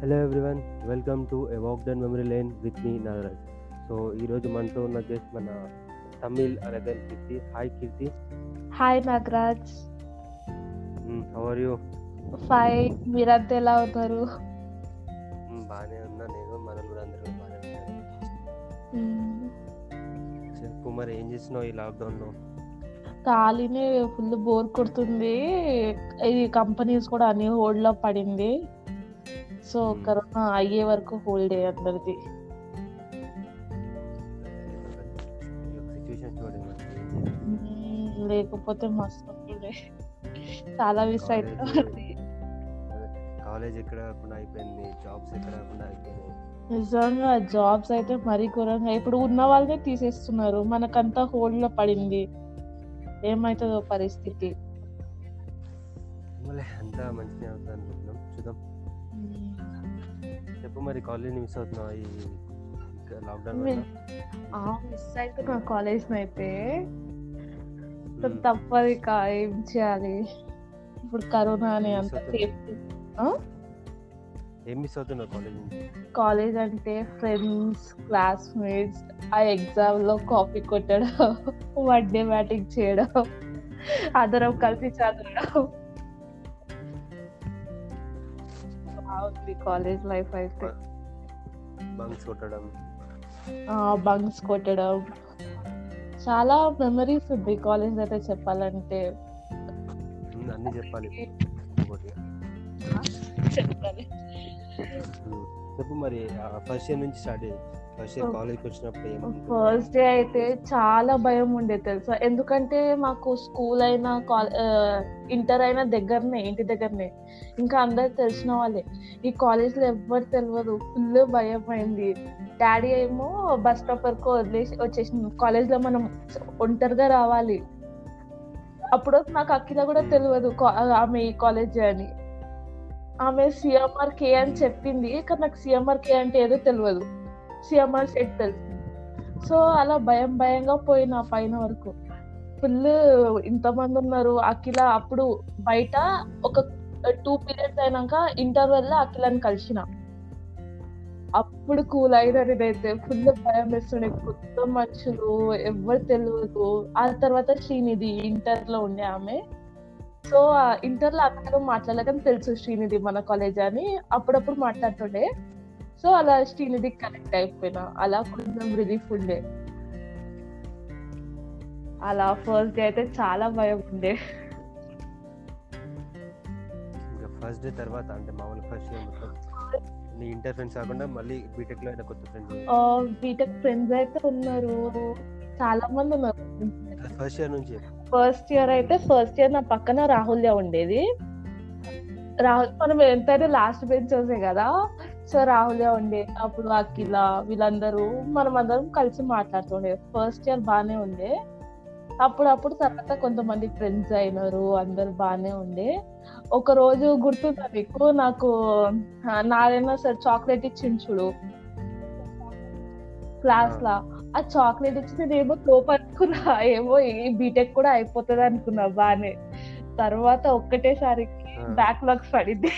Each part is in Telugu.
Hello everyone welcome to a walk down memory lane with me Nagaraj so ఈరోజు మనతో ఉన్న గెస్ట్ మన Tamil Aragen Keerthi hi Keerthi hi Nagaraj how are you fine మీరంతా ఎలా ఉన్నారు? బాగానే ఉన్నా. నేను మన కూడా అందరూ బాగానే ఉన్నారు. మ్మ్. చెప్పు మరి ఏం చేసినావు ఈ లాక్డౌన్లో ఖాళీనే ఫుల్ బోర్ కొడుతుంది. ఇది కంపెనీస్ కూడా అన్ని హోల్డ్లో పడింది. సో. కరోనా అయ్యే వరకు హోల్డ్ డే అందరిది. లేకపోతే మస్తు చాలా మిస్ అవుతుంది కాలేజ్ ఎక్కడ కాకుండా అయిపోయింది జాబ్స్ ఎక్కడ కాకుండా అయిపోయినాయి. నిజంగా జాబ్స్ అయితే మరీ ఘోరంగా ఇప్పుడు ఉన్న వాళ్ళనే తీసేస్తున్నారు. మనకంతా హోల్డ్లో పడింది. ఏమవుతుందో పరిస్థితి. అంతా మంచిగా అవుతుంది అనుకుంటున్నాం చూద్దాం. చెప్పు మరి కాలేజ్ మిస్ అవుతున్నావు ఈ లాక్డౌన్ మీ- వల్ల ఆ మిస్ అవుతున్నా కాలేజ్ అయితే. తప్పదు ఇక ఏం చేయాలి ఇప్పుడు కరోనా అని అంత అవుతున్నా. సేఫ్టీ ఏం మిస్ అవుతున్నావు కాలేజ్ కాలేజ్ అంటే ఫ్రెండ్స్ క్లాస్మేట్స్ ఆ ఎగ్జామ్లో కాపీ కొట్టడం. వన్ డే బ్యాటింగ్ చేయడం. అందరం కలిసి చదవడం. బాగుంది కాలేజ్ లైఫ్ అయితే. బంక్స్ కొట్టడం. బంక్స్ కొట్టడం. చాలా మెమరీస్ ఉంది కాలేజ్ అయితే చెప్పాలంటే. అన్ని చెప్పాలి. చెప్పాలి. చెప్పు మరి ఫస్ట్ ఇయర్ నుంచి స్టార్ట్ ఫస్ట్ ఇయర్ వచ్చినప్పుడు డే అయితే చాలా భయం ఉండే తెలుసా? ఎందుకంటే మాకు స్కూల్ అయినా ఇంటర్ అయినా దగ్గరనే ఇంటి దగ్గరనే. ఇంకా అందరు తెలిసిన వాళ్ళే. ఈ కాలేజ్లో ఎవ్వరు తెలియదు ఫుల్ భయం అయింది. డాడీ ఏమో బస్ స్టాప్ వరకు వదిలేసి వచ్చేసింది కాలేజ్లో మనం ఒంటరిగా రావాలి. అప్పుడు నాకు అఖిల కూడా తెలియదు ఆమె ఈ కాలేజ్ అని. ఆమె సిఎంఆర్ కే అని చెప్పింది కానీ నాకు సిఎంఆర్ కే అంటే ఏదో తెలియదు సిఎంఆర్ సెట్ తెలిసింది సో అలా భయం భయంగా పోయిన పైన వరకు. ఫుల్ ఇంతమంది ఉన్నారు. అఖిల అప్పుడు బయట ఒక టూ పీరియడ్స్ అయినాక ఇంటర్వెల్లో అఖిలని కలిసిన. అప్పుడు కూల్ అయినారు ఇదైతే. ఫుల్ భయం వేస్తుండే. కొత్త మనుషులు ఎవరు తెలియదు ఆ తర్వాత శ్రీనిధి ఇంటర్లో ఉండే ఆమె. సో ఇంటర్లో అందరూ మాట్లాడలేకని తెలుసు శ్రీనిధి మన కాలేజ్ అని. అప్పుడప్పుడు మాట్లాడుతుండే. సో అలా శ్రీనిధి కనెక్ట్ అయిపోయినా. అలా కొంచెం రిలీఫ్ ఉండే. అలా ఫస్ట్ డే అయితే చాలా భయం ఉండే. ఇంకా ఫస్ట్ డే తర్వాత అంటే మామూలు ఫస్ట్ ఇయర్ మొత్తం నీ ఇంటర్ ఫ్రెండ్స్ కాకుండా మళ్ళీ బీటెక్లో కొత్త ఫ్రెండ్స్ బీటెక్ ఫ్రెండ్స్ అయితే ఉన్నారు. చాలా మంది ఉన్నారు. ఫస్ట్ ఇయర్ నుంచి. ఫస్ట్ ఇయర్ అయితే ఫస్ట్ ఇయర్ నా పక్కన రాహుల్య ఉండేది. రాహుల్ మనం ఎంతైనా లాస్ట్ బెంచ్ వసే కదా. సో రాహుల్య ఉండే. అప్పుడు అఖిల వీళ్ళందరూ మనం అందరం కలిసి మాట్లాడుతుండే. ఫస్ట్ ఇయర్ బాగానే ఉండే. అప్పుడప్పుడు తర్వాత కొంతమంది ఫ్రెండ్స్ అయినారు. అందరు బాగానే ఉండే. ఒక రోజు గుర్తుందా మీకు? నాకు నారాయణ సార్ చాక్లెట్ ఇచ్చింది చూడు. క్లాస్ లా. ఆ చాక్లెట్ ఇచ్చి నేను ఏమో తోపు అనుకున్నా ఏమో ఈ బీటెక్ కూడా అయిపోతుంది అనుకున్నా బానే. తర్వాత ఒక్కటేసారి ఆ, బ్యాక్లాగ్స్ పడింది.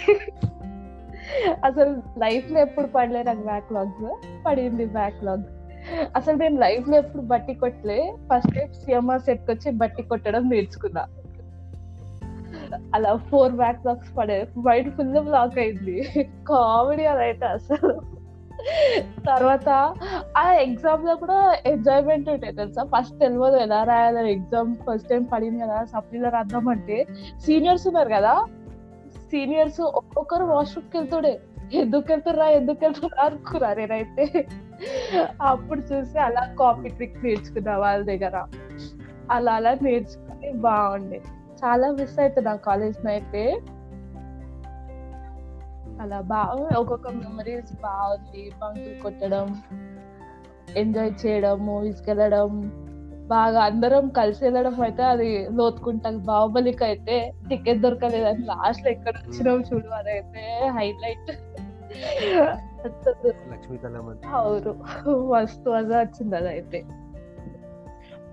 అసలు లైఫ్లో ఎప్పుడు పడలే నాకు బ్యాక్లాగ్స్ పడింది బ్యాక్లాగ్ అసలు నేను లైఫ్లో ఎప్పుడు బట్టి కొట్టలే. ఫస్ట్ టైం సిఎంఆర్ సెట్ వచ్చి బట్టి కొట్టడం నేర్చుకున్నా. అలా ఫోర్ బ్యాక్లాగ్స్ పడే మైండ్ ఫుల్ బ్లాక్ అయింది. కామెడీ అదైతే అసలు. తర్వాత ఆ ఎగ్జామ్లో కూడా ఎంజాయ్మెంట్ ఉంటాయి తెలుసా? ఫస్ట్ తెలియదు ఎలా రాయాలి. ఎగ్జామ్ ఫస్ట్ టైం పడింది కదా. సప్లీలో రాద్దామంటే సీనియర్స్ ఉన్నారు కదా. సీనియర్స్ ఒక్కొక్కరు వాష్రూమ్కి వెళ్తుండే ఎందుకు వెళ్తుర్రా ఎందుకు వెళ్తుర్రా అనుకున్నా నేనైతే. అప్పుడు చూసి అలా కాపీ ట్రిక్ నేర్చుకున్నా వాళ్ళ దగ్గర. అలా అలా నేర్చుకుని బాగుండే. చాలా మిస్ అవుతున్నా కాలేజ్ అయితే అలా బాగా ఒక్కొక్క మెమరీస్ బాగుంది. బంకులు కొట్టడం ఎంజాయ్ చేయడం మూవీస్కి వెళ్ళడం బాగా అందరం కలిసి వెళ్ళడం అయితే అది లోతుకుంటాం బాహుబలికి అయితే టికెట్ దొరకలేదని లాస్ట్లో ఎక్కడ వచ్చినాం చూడు అదైతే హైలైట్ లక్ష్మీ కళామంది అవును మస్తు మజా వచ్చింది అదైతే.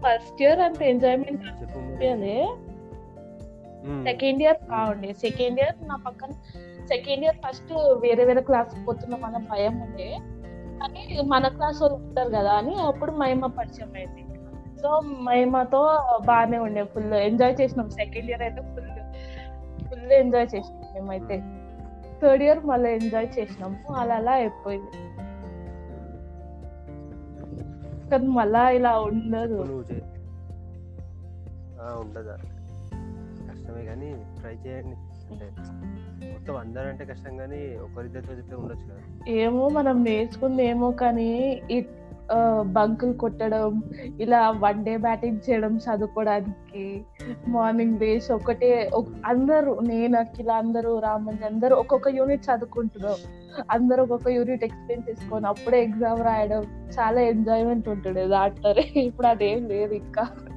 ఫస్ట్ ఇయర్ అంత ఎంజాయ్మెంట్. అనిపించలే సెకండ్ ఇయర్ బాగుండే. సెకండ్ ఇయర్ నా పక్కన సెకండ్ ఇయర్ ఫస్ట్ వేరే వేరే క్లాస్ పోతున్నాం అన్న భయం ఉండే. కానీ మన క్లాస్ వాళ్ళు ఉంటారు కదా అని అప్పుడు మహిమ పరిచయం అయింది. సో మహిమతో బాగానే ఉండే ఫుల్ ఎంజాయ్ చేసినాం. సెకండ్ ఇయర్ అయితే ఫుల్ ఫుల్ ఎంజాయ్ చేసినాం మేమైతే. థర్డ్ ఇయర్ మళ్ళీ ఎంజాయ్ చేసినాము. అలా అలా అయిపోయింది. కానీ మళ్ళా ఇలా ఉండదు. ఉండదా. కష్టమే కానీ ట్రై చేయండి. అంటే మొత్తం అందరంటే కష్టం కానీ ఒకరిద్దరితో చెప్తే ఉండొచ్చు కదా. ఏమో మనం నేర్చుకుంది ఏమో కానీ బంకులు కొట్టడం ఇలా వన్ డే బ్యాటింగ్ చేయడం చదువుకోవడానికి మార్నింగ్ డేస్ ఒకటే ఒక- అందరూ నేను అఖిల అందరూ రామంజి అందరూ ఒక్కొక్క యూనిట్ చదువుకుంటున్నాం. అందరూ ఒక్కొక్క యూనిట్ ఎక్స్ప్లెయిన్ చేసుకొని అప్పుడే ఎగ్జామ్ రాయడం చాలా ఎంజాయ్మెంట్ ఉంటుండే దాంట్లో. ఇప్పుడు అదేం లేదు ఇంకా.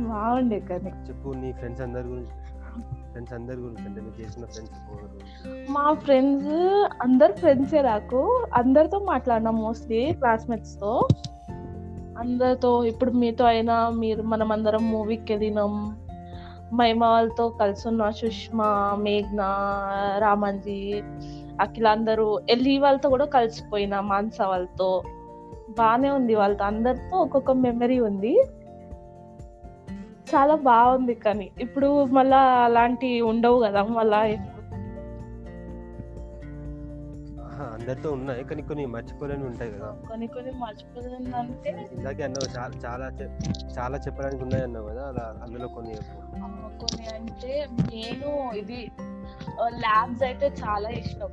బాగుండే కానీ. చెప్పు నీ ఫ్రెండ్స్ అందరి గురించి. ఫ్రెండ్స్ అందరి గురించి అంటే మీరు చేసిన ఫ్రెండ్స్ మా ఫ్రెండ్స్ అందరు ఫ్రెండ్సే నాకు. అందరితో మాట్లాడినా మోస్ట్లీ క్లాస్మేట్స్తో. అందరితో ఇప్పుడు మీతో అయినా మీరు మనం అందరం మూవీకి వెళ్ళినాం. మహిమ వాళ్ళతో కలిసి ఉన్న సుష్మా మేఘ్న రామంజీ అఖిల అందరూ ఎల్లి వాళ్ళతో కూడా కలిసిపోయినా మాన్స వాళ్ళతో. బాగానే ఉంది వాళ్ళతో. అందరితో ఒక్కొక్క మెమరీ ఉంది. చాలా బాగుంది కానీ. ఇప్పుడు మళ్ళా అలాంటి ఉండవు కదా మళ్ళా. అందరితో ఉన్నాయి కానీ కొన్ని మర్చిపోలేని ఉంటాయి కదా. కొన్ని కొన్ని మర్చిపోయిందంటే ఇందాకే అన్నావు చాలా చాలా చాలా చెప్పడానికి ఉన్నాయి అన్నావు కదా అలా అందులో కొన్ని. కొన్ని అంటే నేను ఇది ల్యాబ్స్ అయితే చాలా ఇష్టం.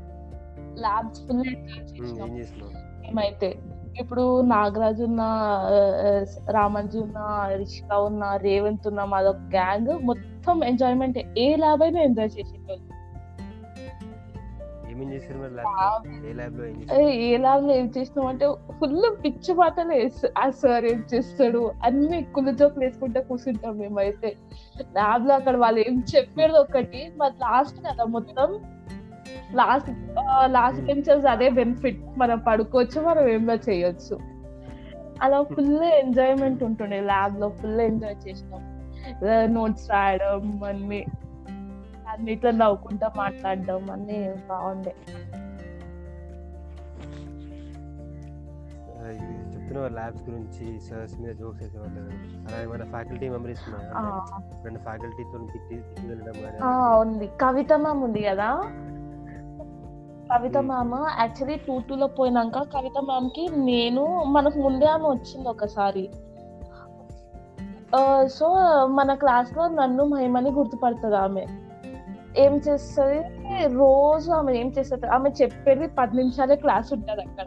ల్యాబ్స్ ఫుల్ ఎంజాయ్ చేసినాం. చేస్తున్నావు మేమైతే ఇప్పుడు నాగరాజు ఉన్న రామంజీ ఉన్న రిషిక ఉన్న రేవంత్ ఉన్న మాదొక గ్యాంగ్ మొత్తం ఎంజాయ్మెంట్ ఏ ల్యాబ్ అయినా ఎంజాయ్ చేసేటోళ్ళు. ల్యాబ్ ఏ ల్యాబ్లో ఏం చేసినాం అంటే ఫుల్ పిచ్చి మాటలు వేసి- ఆ సార్ ఏం చేస్తాడు? అన్ని కుళ్ళు జోకులు వేసుకుంటే కూర్చుంటాం మేమైతే. ల్యాబ్లో అక్కడ వాళ్ళు ఏం చెప్పేది ఒకటి మరి లాస్ట్ కదా మొత్తం లాస్ట్ లాస్ట్ Hmm. బెంచర్స్ అదే బెనిఫిట్ మనం పడుకోవచ్చు మనం ఏంలో చేయొచ్చు. అలా ఫుల్ ఎంజాయ్మెంట్ ఉంటుండే ల్యాబ్లో ఫుల్ ఎంజాయ్ చేసినాం. నోట్స్ రాయడం అన్ని అన్నిట్లో నవ్వుకుంటా మాట్లాడడం అన్ని బాగుండే. చెప్తున్నావు ల్యాబ్స్ గురించి సర్స్ మీద జోక్స్ వేసేవాళ్ళు. అలా ఏమైనా ఫ్యాకల్టీ మెమరీస్ ఉన్నాయా? ఫ్యాకల్టీతో తిట్టి తిట్టి వెళ్ళడం ఉంది. కవిత మ్యామ్ ఉంది కదా? Kavitha. Ma'am actually two two లో పోయినాక కవిత మ్యామ్కి నేను మనకు ముందే ఆమె వచ్చింది ఒకసారి. సో మన క్లాస్లో నన్ను మహిమని గుర్తుపడుతుంది ఆమె. ఏం చేస్తుంది? రోజు ఆమె ఏం చేస్తుంది? ఆమె చెప్పేది పది నిమిషాలే క్లాస్ ఉంటది అక్కడ.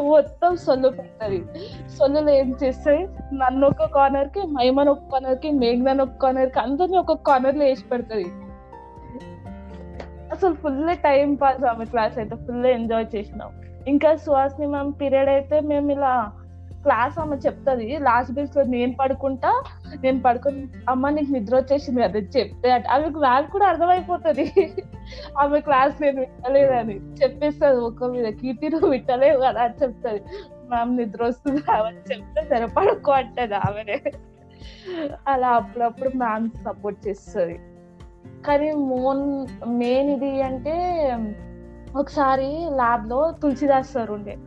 మొత్తం సొల్లు పెడుతుంది. సొల్లులో ఏం చేస్తుంది? నన్ను ఒక కార్నర్కి మహిమన్ ఒక కార్నర్కి మేఘ్నాన్ ఒక కార్నర్కి అందరిని ఒక కార్నర్లో వేసి పెడుతుంది. అసలు ఫుల్ టైం పాస్ ఆమె క్లాస్ అయితే ఫుల్ ఎంజాయ్ చేసినాం. ఇంకా సుహాస్ని మ్యామ్ పీరియడ్ అయితే మేము ఇలా క్లాస్ ఆమె చెప్తుంది లాస్ట్ బెంచ్లో నేను పడుకుంటా నేను పడుకుని అమ్మ నీకు నిద్ర వచ్చేసింది కదా చెప్తే అట. ఆమెకు మ్యామ్ కూడా అర్థమైపోతుంది. ఆమె క్లాస్ నేను విట్టలేదని చెప్పేస్తుంది ఒక్క మీద కీర్తి నువ్వు విట్టలేవు కదా అని చెప్తుంది. మ్యామ్ నిద్ర వస్తుంది అని చెప్తే సరే పడుకో అంటది ఆమెనే. అలా అప్పుడప్పుడు మ్యామ్ సపోర్ట్ చేస్తుంది. కానీ మోన్ మెయిన్ ఇది అంటే ఒకసారి ల్యాబ్లో తులసిదాస్ సార్ ఉండే.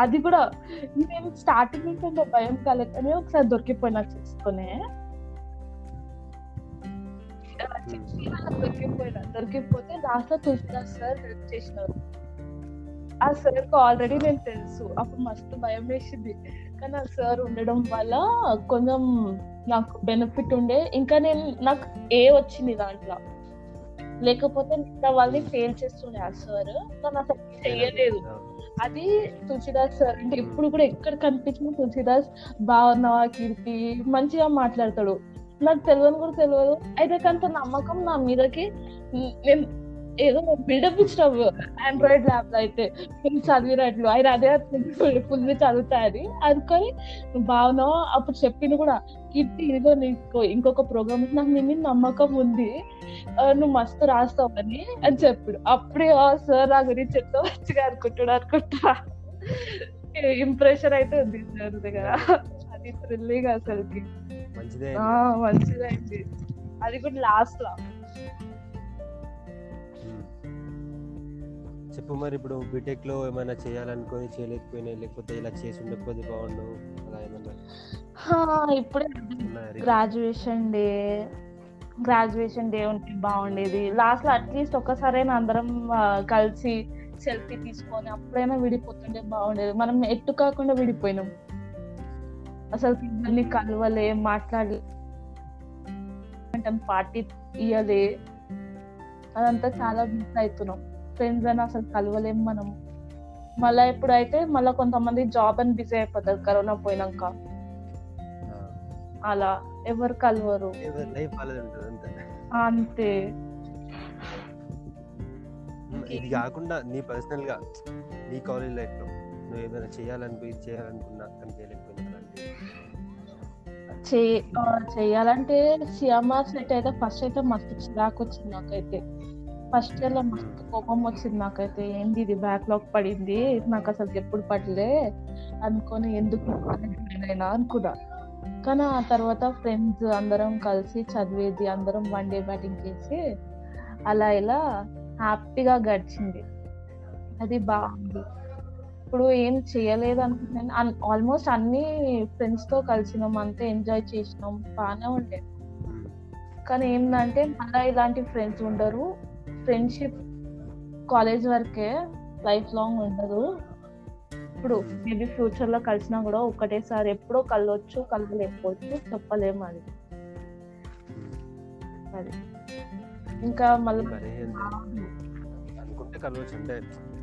అది కూడా నేను స్టార్టింగ్ నుంచి ఉండే భయం కలెక్టనే ఒకసారి దొరికిపోయినా చేసుకునే. దొరికిపోయినా. దొరికిపోతే లాస్ట్లో తులసిదాస్ సార్ హెల్ప్ చేసినారు. ఆ సార్కి ఆల్రెడీ నేను తెలుసు. అప్పుడు మస్తు భయం వేసింది. కానీ ఆ సార్ ఉండడం వల్ల కొంచెం నాకు బెనిఫిట్ ఉండే. ఇంకా నేను నాకు ఏ వచ్చింది దాంట్లో. లేకపోతే మిగతా వాళ్ళని ఫెయిల్ చేస్తుండే ఆ సార్ అసలు చెయ్యలేదు అది తులసిదాస్ సార్ అంటే ఇప్పుడు కూడా ఎక్కడ కనిపించిన తులసిదాస్ బాగున్నావా కీర్తి? మంచిగా మాట్లాడతాడు. నాకు తెలియని కూడా తెలియదు అయితే కొంత నమ్మకం నా మీదకి నేను ఏదో బిల్డప్ ఇచ్చినావు. ఆండ్రాయిడ్ ల్యాబ్లో అయితే నేను చదివినట్లు. ఆయన అదే ఫుల్ చదువుతాది అనుకొని నువ్వు బాగున్నావు? అప్పుడు చెప్పింది కూడా కీర్తి ఇదిగో నీకు ఇంకొక ప్రోగ్రామ్ నాకు నీ నమ్మకం ఉంది. నువ్వు మస్తు రాస్తావు అని అని చెప్పాడు. అప్పుడే సార్ నా గురించి ఎంతో మంచిగా అనుకుంటాడు అనుకుంటా ఇంప్రెషన్ అయితే ఉంది సార్ దగ్గర అది థ్రిల్లింగ్ అసలుకి. ఆ, మంచిదైంది అది కూడా లాస్ట్లో. చెప్పు మరి ఇప్పుడు బీటెక్లో ఏమైనా చేయాలనుకొని చేయలేకపోయినా లేకపోతే ఇలా చేసి ఉండకపోతే బాగుండు? అలా ఏమన్నా ఇప్పుడే? గ్రాడ్యుయేషన్ డే గ్రాడ్యుయేషన్ డే ఉంటే బాగుండేది. లాస్ట్లో అట్లీస్ట్ ఒక్కసారైనా అందరం కలిసి సెల్ఫీ తీసుకొని అప్పుడైనా విడిపోతుంటే బాగుండేది. మనం ఎట్టు కాకుండా విడిపోయినాం. అసలు ఇద్దరిని కలవలే మాట్లాడలే. పార్టీ ఇయ్యలే అదంతా చాలా మిస్ అవుతున్నాం. ఫ్రెండ్స్ అని అసలు కలవలేం మనం. మళ్ళీ ఎప్పుడైతే మళ్ళీ కొంతమంది జాబ్ అని బిజీ అయిపోతారు కరోనా పోయినాక. అలా ఎవరు కలవరు. అంతే. ఇది కాకుండా నీ పర్సనల్గా నీ కాలేజ్ లైఫ్లో నువ్వు ఏమైనా చేయాలనిపి చేయాలనుకున్నా కానీ చేయలేకపోయినా చేయాలంటే సిఎంఆర్ సెట్ అయితే ఫస్ట్ అయితే మస్తు చిరాకు వచ్చింది నాకైతే. ఫస్ట్ ఇయర్లో మస్తు కోపం వచ్చింది నాకైతే. ఏంది ఇది? బ్యాక్లాగ్ పడింది. నాకు అసలు ఎప్పుడు పడలే. అనుకొని ఎందుకు అయినా అనుకున్నా. కానీ ఆ తర్వాత ఫ్రెండ్స్ అందరం కలిసి చదివేది అందరం వన్ డే బ్యాటింగ్ చేసి అలా ఇలా హ్యాపీగా గడిచింది. అది బాగుంది. ఇప్పుడు ఏం చేయలేదు అనుకుంటున్నాను ఆల్మోస్ట్ అన్ని ఫ్రెండ్స్తో కలిసినాం. అంతే ఎంజాయ్ చేసినాం. బాగానే ఉండే. ఉమ్. కానీ ఏంటంటే మళ్ళీ ఇలాంటి ఫ్రెండ్స్ ఉండరు. ఫ్రెండ్షిప్ కాలేజ్ వరకే లైఫ్ లాంగ్ ఉండదు. ఇప్పుడు మేబీ ఫ్యూచర్లో కలిసినా కూడా ఒకటేసారి ఎప్పుడో కలవచ్చు కలవలేకపోవచ్చు చెప్పలేము అది. అది. ఇంకా మళ్ళీ అనుకుంటే కలవచ్చు అంటే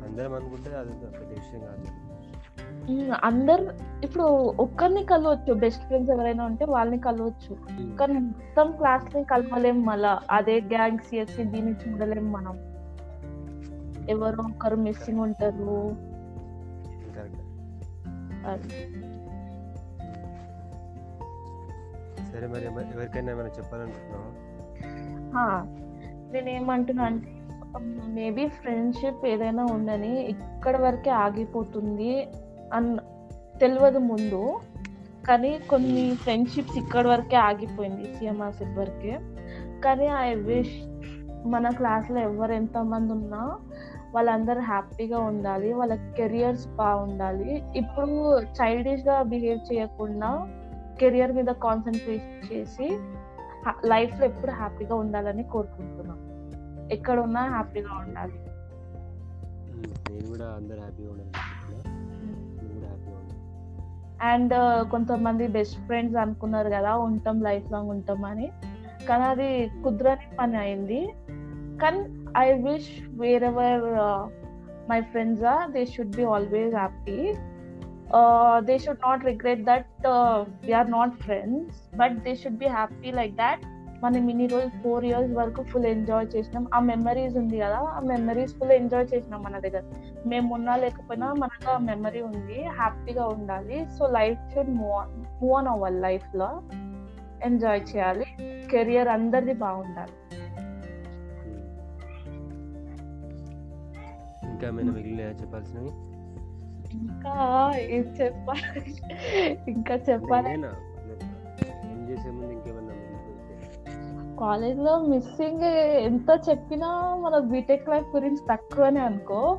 అందరం అనుకుంటే అది పెద్ద విషయం కాదు. అందరు ఇప్పుడు ఒక్కరిని కలవచ్చు. బెస్ట్ ఫ్రెండ్స్ ఎవరైనా ఉంటే వాళ్ళని కలవచ్చు. కానీ మొత్తం క్లాస్ని కలవలేం మళ్ళా. అదే గ్యాంగ్ సిఎస్సి దీన్ని చూడలేం మనం. ఎవరో ఒకరు మిస్సింగ్ ఉంటారు. సరే మరి ఎవరికైనా ఏమైనా చెప్పాలనుకుంటున్నావా? హా, నేనేమంటున్నా అంటే మేబీ ఫ్రెండ్షిప్ ఏదైనా ఉండని ఇక్కడ వరకే ఆగిపోతుంది. అన్ తెలియదు ముందు కానీ కొన్ని ఫ్రెండ్షిప్స్ ఇక్కడ వరకే ఆగిపోయింది సిఎంఆర్సిప్ వరకే కానీ ఐ విష్ మన క్లాస్లో ఎవరు ఎంతమంది ఉన్నా వాళ్ళందరూ హ్యాపీగా ఉండాలి వాళ్ళ కెరియర్స్ బాగుండాలి. ఇప్పుడు చైల్డిష్గా బిహేవ్ చేయకుండా కెరియర్ మీద కాన్సన్ట్రేట్ చేసి లైఫ్లో ఎప్పుడు హ్యాపీగా ఉండాలని కోరుకుంటున్నాం. ఎక్కడ ఉన్నా హ్యాపీగా ఉండాలి. ఉమ్, నేను కూడా అందరు హ్యాపీగా ఉండాలి. అండ్ కొంతమంది బెస్ట్ ఫ్రెండ్స్ అనుకున్నారు కదా ఉంటాం లైఫ్ లాంగ్ ఉంటాం అని. కానీ అది కుదరని పని అయింది. కానీ I wish wherever my friends are they should be always happy they should not regret that we are not friends but they should be happy like that మనం ఇన్ని రోజులు ఫోర్ ఇయర్స్ వరకు ఫుల్ ఎంజాయ్ చేసినాం. ఆ మెమరీస్ ఉంది కదా ఆ మెమరీస్ ఫుల్ ఎంజాయ్ చేసినాం మన దగ్గర. మేము ఉన్నా లేకపోయినా మనకు ఆ మెమరీ ఉంది హ్యాపీగా ఉండాలి. So life should move on move on అవ్వాలి లైఫ్లో. ఎంజాయ్ చేయాలి. కెరియర్ అందరిది బాగుండాలి. ఇంకా ఏమైనా మిగిలిన చెప్పాల్సినవి? ఇంకా ఏం చెప్పాలి? ఇంకా చెప్పాలి? ఏం చేసే ముందు కాలేజ్లో మిస్సింగ్ ఎంత చెప్పినా మన బీటెక్ లైఫ్ గురించి తక్కువనే అనుకో.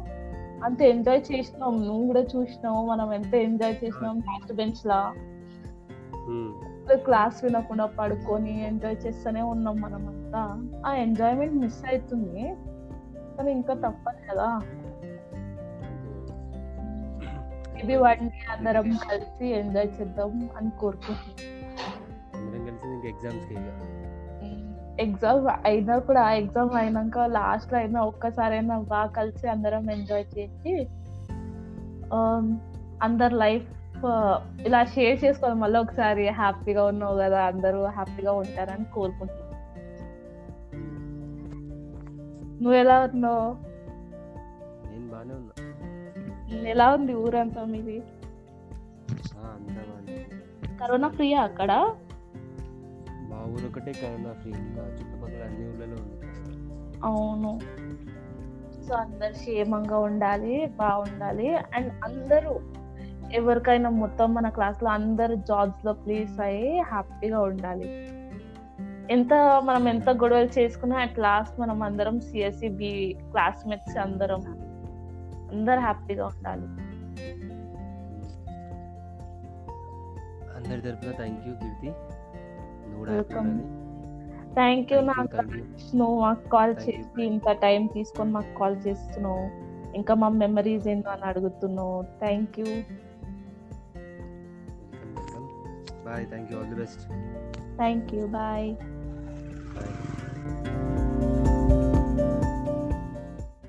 అంత ఎంజాయ్ చేసినాం నువ్వు కూడా చూసినావు మనం ఎంత ఎంజాయ్ చేసినాం లాస్ట్ బెంచ్ లా క్లాస్ వినకుండా పడుకొని ఎంజాయ్ చేస్తూనే ఉన్నాం మనం అంతా ఆ ఎంజాయ్మెంట్ మిస్ అవుతుంది కానీ ఇంకా తప్పదు కదా. ఇది వన్ డే అందరం కలిసి ఎంజాయ్ చేద్దాం అని కోరుకుంటున్నాం. అందరం కలిసి ఇక. ఎగ్జామ్ అయినా కూడా ఎగ్జామ్ అయినాక లాస్ట్లో అయినా ఒక్కసారైనా బాగా కలిసి అందరం ఎంజాయ్ చేసి um, అందరు లైఫ్ ఇలా షేర్ చేసుకోవాలి. మళ్ళీ ఒకసారి హ్యాపీగా ఉన్నావు కదా అందరూ హ్యాపీగా ఉంటారని కోరుకుంటున్నాను నువ్వు ఎలా ఉన్నావు? నేను బాగానే ఉన్నా. ఎలా ఉంది ఊరంతా మీది. కరోనా ఫ్రీయా అక్కడ? ఊరు ఒకటే కరోనా ఫ్రీ. ఇంకా చుట్టుపక్కల అన్ని ఊర్లలో ఉంది. అవును. సో అందరు క్షేమంగా ఉండాలి బాగుండాలి. అండ్ అందరూ ఎవరికైనా మొత్తం మన క్లాస్లో అందరు జాబ్స్లో ప్లేస్ అయ్యి హ్యాపీగా ఉండాలి. ఎంత మనం ఎంత గొడవలు చేసుకున్నా అట్ లాస్ట్ మనం అందరం సిఎస్సి బి క్లాస్మేట్స్ అందరం అందరు హ్యాపీగా ఉండాలి. అందరి తరపున thank you Keerthi. Thank you Thank you, నాకు. నువ్వు మాకు కాల్. చేసి ఇంత టైం తీసుకొని మాకు కాల్ చేస్తున్నావు. ఇంకా మా మెమరీస్ ఏంటో అని అడుగుతున్నావు. Thank you bye thank you all the best thank you bye bye